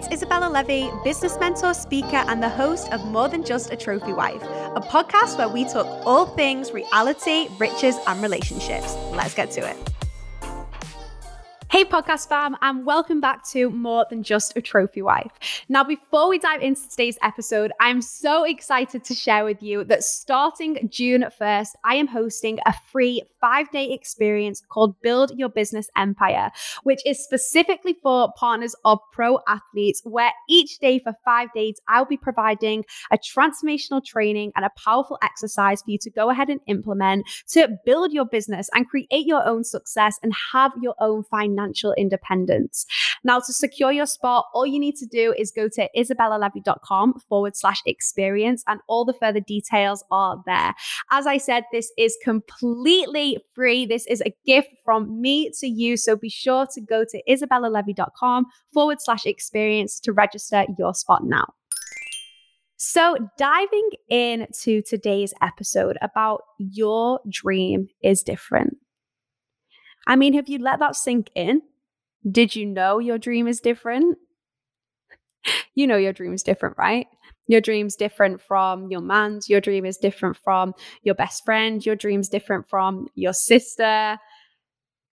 it's Izabella Levey, business mentor, speaker, and the host of More Than Just a Trophy Wife, a podcast where we talk all things reality, riches, and relationships. Let's get to it. Hey, podcast fam, and welcome back to More Than Just a Trophy Wife. Now, before we dive into today's episode, I'm so excited to share with you that starting June 1st, I am hosting a free five day experience called Build Your Business Empire, which is specifically for partners of pro athletes, where each day for five days, I'll be providing a transformational training and a powerful exercise for you to go ahead and implement to build your business and create your own success and have your own financial financial independence. Now, to secure your spot, all you need to do is go to isabellalevy.com forward slash experience, and all the further details are there. As I said, this is completely free. This is a gift from me to you. So be sure to go to isabellalevy.com forward slash experience to register your spot now. So, diving into today's episode about your dream is different. I mean, have you let that sink in? Did you know your dream is different? you know your dream is different, right? Your dream's different from your man's, your dream is different from your best friend, your dream's different from your sister.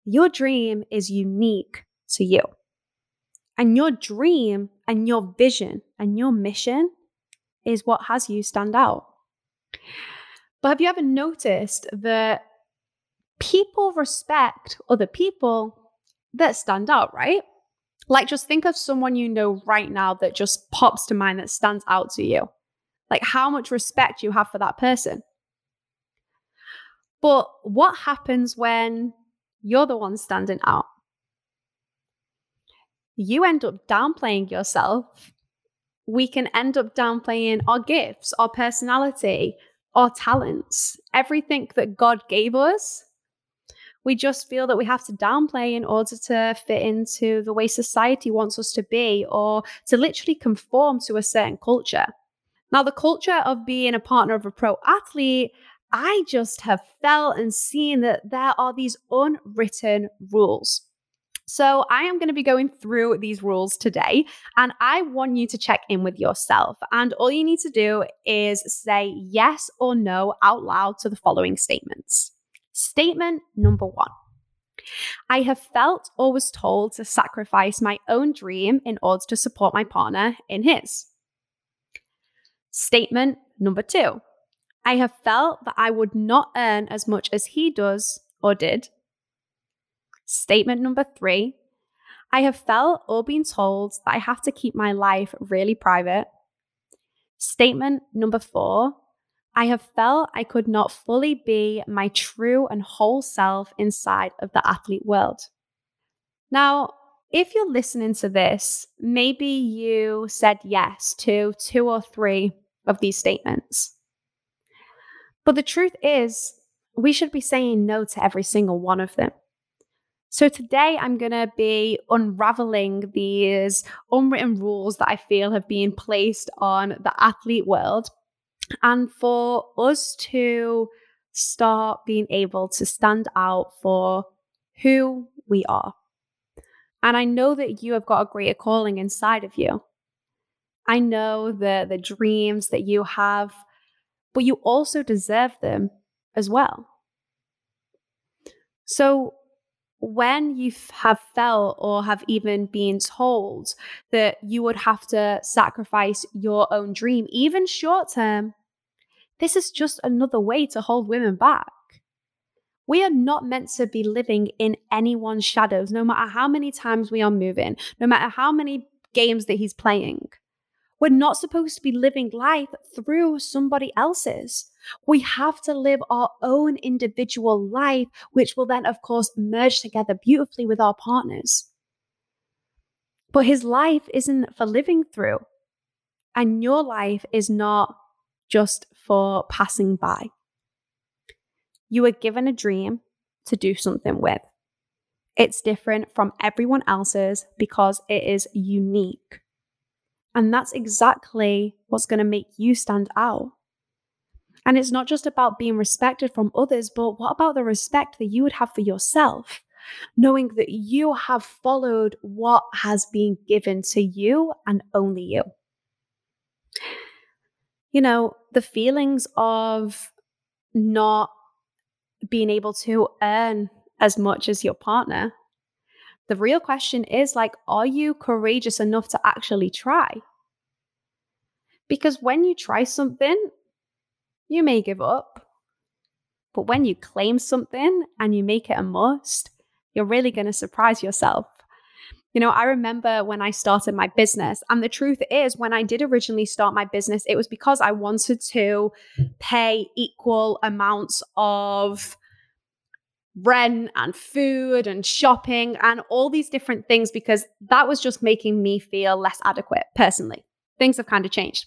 Your dream is unique to you. And your dream and your vision and your mission is what has you stand out. But have you ever noticed that people respect other people that stand out, right? Like, just think of someone you know right now that just pops to mind that stands out to you. Like, how much respect you have for that person. But what happens when you're the one standing out? You end up downplaying yourself. We can end up downplaying our gifts, our personality, our talents, everything that God gave us we just feel that we have to downplay in order to fit into the way society wants us to be or to literally conform to a certain culture. Now, the culture of being a partner of a pro athlete, I just have felt and seen that there are these unwritten rules. So, I am going to be going through these rules today, and I want you to check in with yourself. And all you need to do is say yes or no out loud to the following statements. Statement number one I have felt or was told to sacrifice my own dream in order to support my partner in his. Statement number two I have felt that I would not earn as much as he does or did. Statement number three I have felt or been told that I have to keep my life really private. Statement number four I have felt I could not fully be my true and whole self inside of the athlete world. Now, if you're listening to this, maybe you said yes to two or three of these statements. But the truth is, we should be saying no to every single one of them. So today I'm going to be unraveling these unwritten rules that I feel have been placed on the athlete world and for us to start being able to stand out for who we are. And I know that you have got a greater calling inside of you. I know the the dreams that you have, but you also deserve them as well. So when you have felt or have even been told that you would have to sacrifice your own dream, even short term, this is just another way to hold women back. We are not meant to be living in anyone's shadows, no matter how many times we are moving, no matter how many games that he's playing. We're not supposed to be living life through somebody else's. We have to live our own individual life, which will then, of course, merge together beautifully with our partners. But his life isn't for living through, and your life is not just for passing by. You were given a dream to do something with. It's different from everyone else's because it is unique. And that's exactly what's going to make you stand out. And it's not just about being respected from others, but what about the respect that you would have for yourself? knowing that you have followed what has been given to you and only you. You know, the feelings of not being able to earn as much as your partner. The real question is like, are you courageous enough to actually try? Because when you try something, you may give up. But when you claim something and you make it a must, you're really going to surprise yourself. You know, I remember when I started my business, and the truth is, when I did originally start my business, it was because I wanted to pay equal amounts of rent and food and shopping and all these different things because that was just making me feel less adequate personally. Things have kind of changed.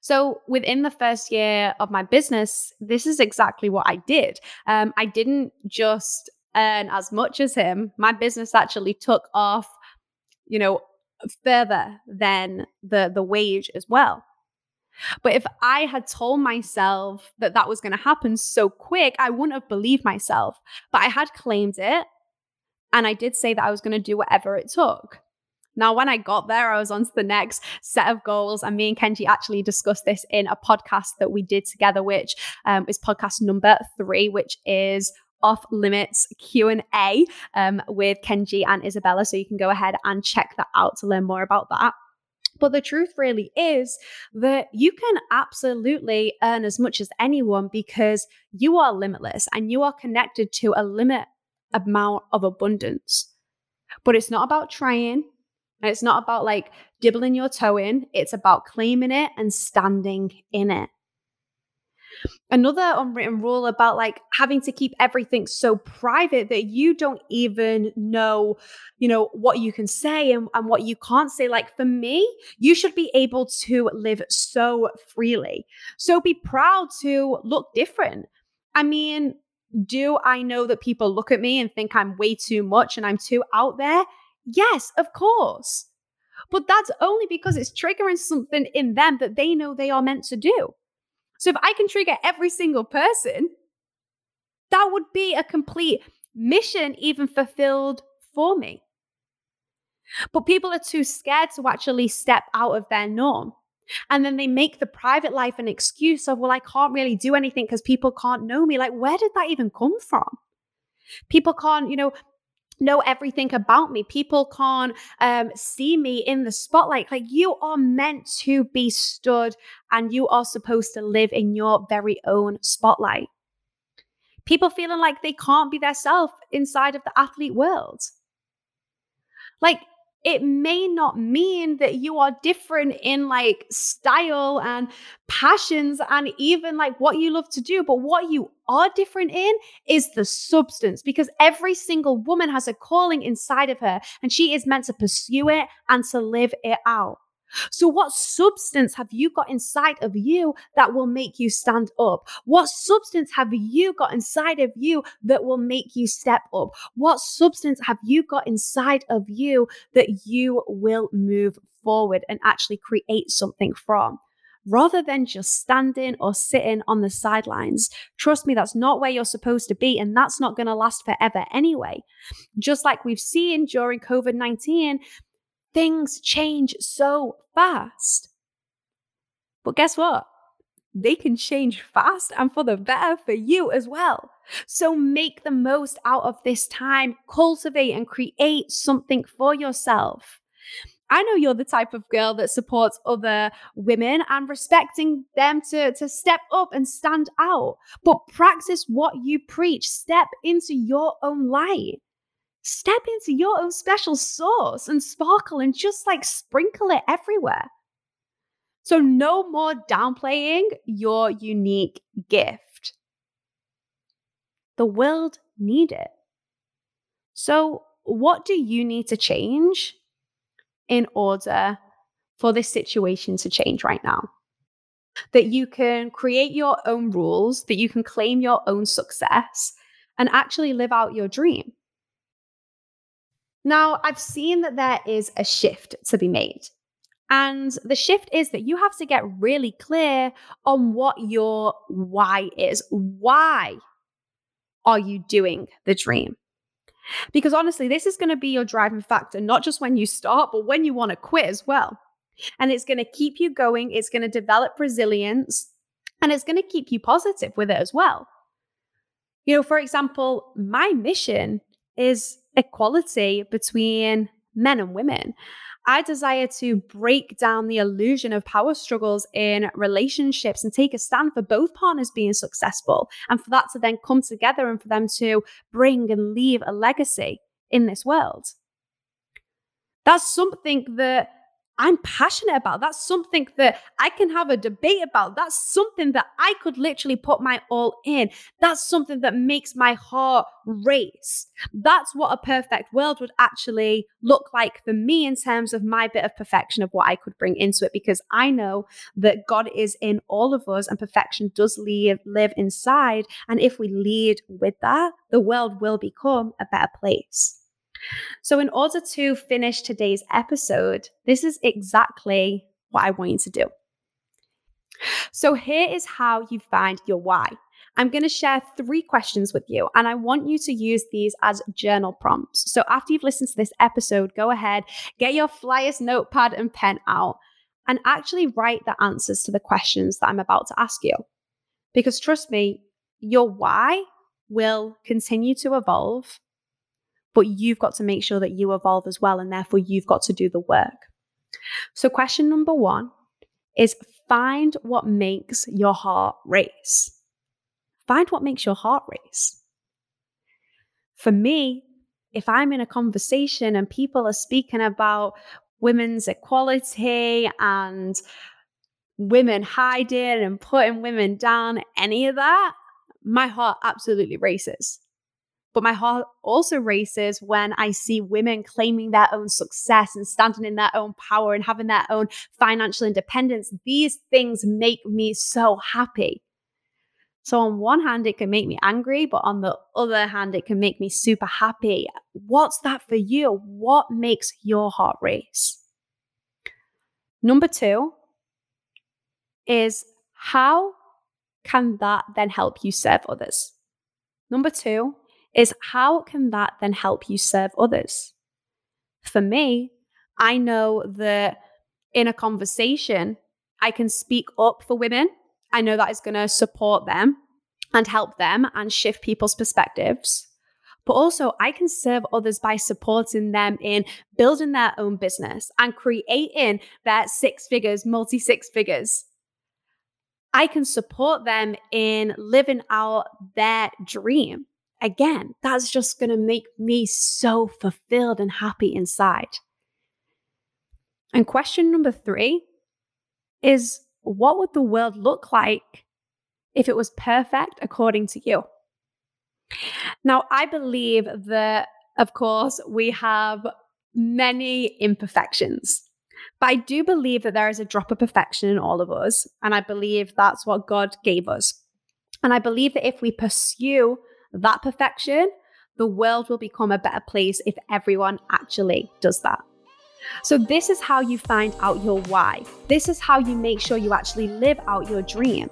So, within the first year of my business, this is exactly what I did. Um, I didn't just earn as much as him, my business actually took off, you know, further than the, the wage as well. But if I had told myself that that was going to happen so quick, I wouldn't have believed myself. But I had claimed it. And I did say that I was going to do whatever it took. Now, when I got there, I was on to the next set of goals, and me and Kenji actually discussed this in a podcast that we did together, which um, is podcast number three, which is off limits q&a um, with kenji and izabella so you can go ahead and check that out to learn more about that but the truth really is that you can absolutely earn as much as anyone because you are limitless and you are connected to a limit amount of abundance. But it's not about trying, and it's not about like dibbling your toe in, it's about claiming it and standing in it. Another unwritten rule about like having to keep everything so private that you don't even know, you know, what you can say and, and what you can't say. Like for me, you should be able to live so freely. So be proud to look different. I mean, do I know that people look at me and think I'm way too much and I'm too out there? Yes, of course. But that's only because it's triggering something in them that they know they are meant to do. So if I can trigger every single person, that would be a complete mission, even fulfilled for me. But people are too scared to actually step out of their norm. And then they make the private life an excuse of, well, I can't really do anything because people can't know me. Like, where did that even come from? People can't, you know, know everything about me. People can't um, see me in the spotlight. Like you are meant to be stood and you are supposed to live in your very own spotlight. People feeling like they can't be their self inside of the athlete world. Like it may not mean that you are different in like style and passions and even like what you love to do. But what you are different in is the substance because every single woman has a calling inside of her and she is meant to pursue it and to live it out. So, what substance have you got inside of you that will make you stand up? What substance have you got inside of you that will make you step up? What substance have you got inside of you that you will move forward and actually create something from? Rather than just standing or sitting on the sidelines, trust me, that's not where you're supposed to be, and that's not going to last forever anyway. Just like we've seen during COVID 19, things change so fast. But guess what? They can change fast and for the better for you as well. So make the most out of this time, cultivate and create something for yourself. I know you're the type of girl that supports other women and respecting them to, to step up and stand out. But practice what you preach, step into your own light step into your own special sauce and sparkle and just like sprinkle it everywhere. So, no more downplaying your unique gift. The world need it. So, what do you need to change in order for this situation to change right now? That you can create your own rules, that you can claim your own success, and actually live out your dream. Now, I've seen that there is a shift to be made. And the shift is that you have to get really clear on what your why is. Why are you doing the dream? Because honestly, this is going to be your driving factor, not just when you start, but when you want to quit as well. And it's going to keep you going, it's going to develop resilience, and it's going to keep you positive with it as well. You know, for example, my mission is equality between men and women. I desire to break down the illusion of power struggles in relationships and take a stand for both partners being successful and for that to then come together and for them to bring and leave a legacy in this world. That's something that I'm passionate about. That's something that I can have a debate about. That's something that I could literally put my all in. That's something that makes my heart race. That's what a perfect world would actually look like for me in terms of my bit of perfection of what I could bring into it, because I know that God is in all of us and perfection does live, live inside. And if we lead with that, the world will become a better place. So, in order to finish today's episode, this is exactly what I want you to do. So, here is how you find your why. I'm going to share three questions with you, and I want you to use these as journal prompts. So, after you've listened to this episode, go ahead, get your flyers, notepad, and pen out, and actually write the answers to the questions that I'm about to ask you. Because trust me, your why will continue to evolve but you've got to make sure that you evolve as well. And therefore, you've got to do the work. So, question number one is find what makes your heart race. Find what makes your heart race. For me, if I'm in a conversation and people are speaking about women's equality and women hiding and putting women down, any of that, my heart absolutely races. But my heart also races when I see women claiming their own success and standing in their own power and having their own financial independence. These things make me so happy. So, on one hand, it can make me angry, but on the other hand, it can make me super happy. What's that for you? What makes your heart race? Number two is how can that then help you serve others? Number two is how can that then help you serve others? For me, I know that in a conversation, I can speak up for women. I know that is going to support them and help them and shift people's perspectives. But also, I can serve others by supporting them in building their own business and creating their six figures, multi six figures. I can support them in living out their dream again, that's just going to make me so fulfilled and happy inside. And question number three is what would the world look like if it was perfect according to you? Now, I believe that, of course, we have many imperfections. But I do believe that there is a drop of perfection in all of us. And I believe that's what God gave us. And I believe that if we pursue that perfection, the world will become a better place if everyone actually does that. So, this is how you find out your why. This is how you make sure you actually live out your dream.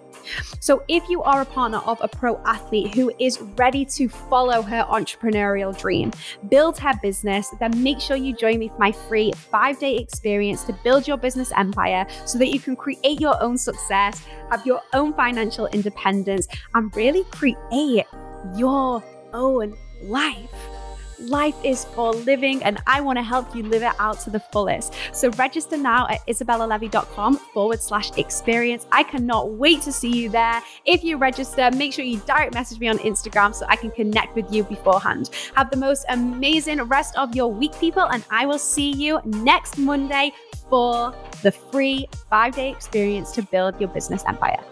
So, if you are a partner of a pro athlete who is ready to follow her entrepreneurial dream, build her business, then make sure you join me for my free five day experience to build your business empire so that you can create your own success, have your own financial independence, and really create your own life. Life is for living, and I want to help you live it out to the fullest. So register now at isabellalevy.com forward slash experience. I cannot wait to see you there. If you register, make sure you direct message me on Instagram so I can connect with you beforehand. Have the most amazing rest of your week, people, and I will see you next Monday for the free five day experience to build your business empire.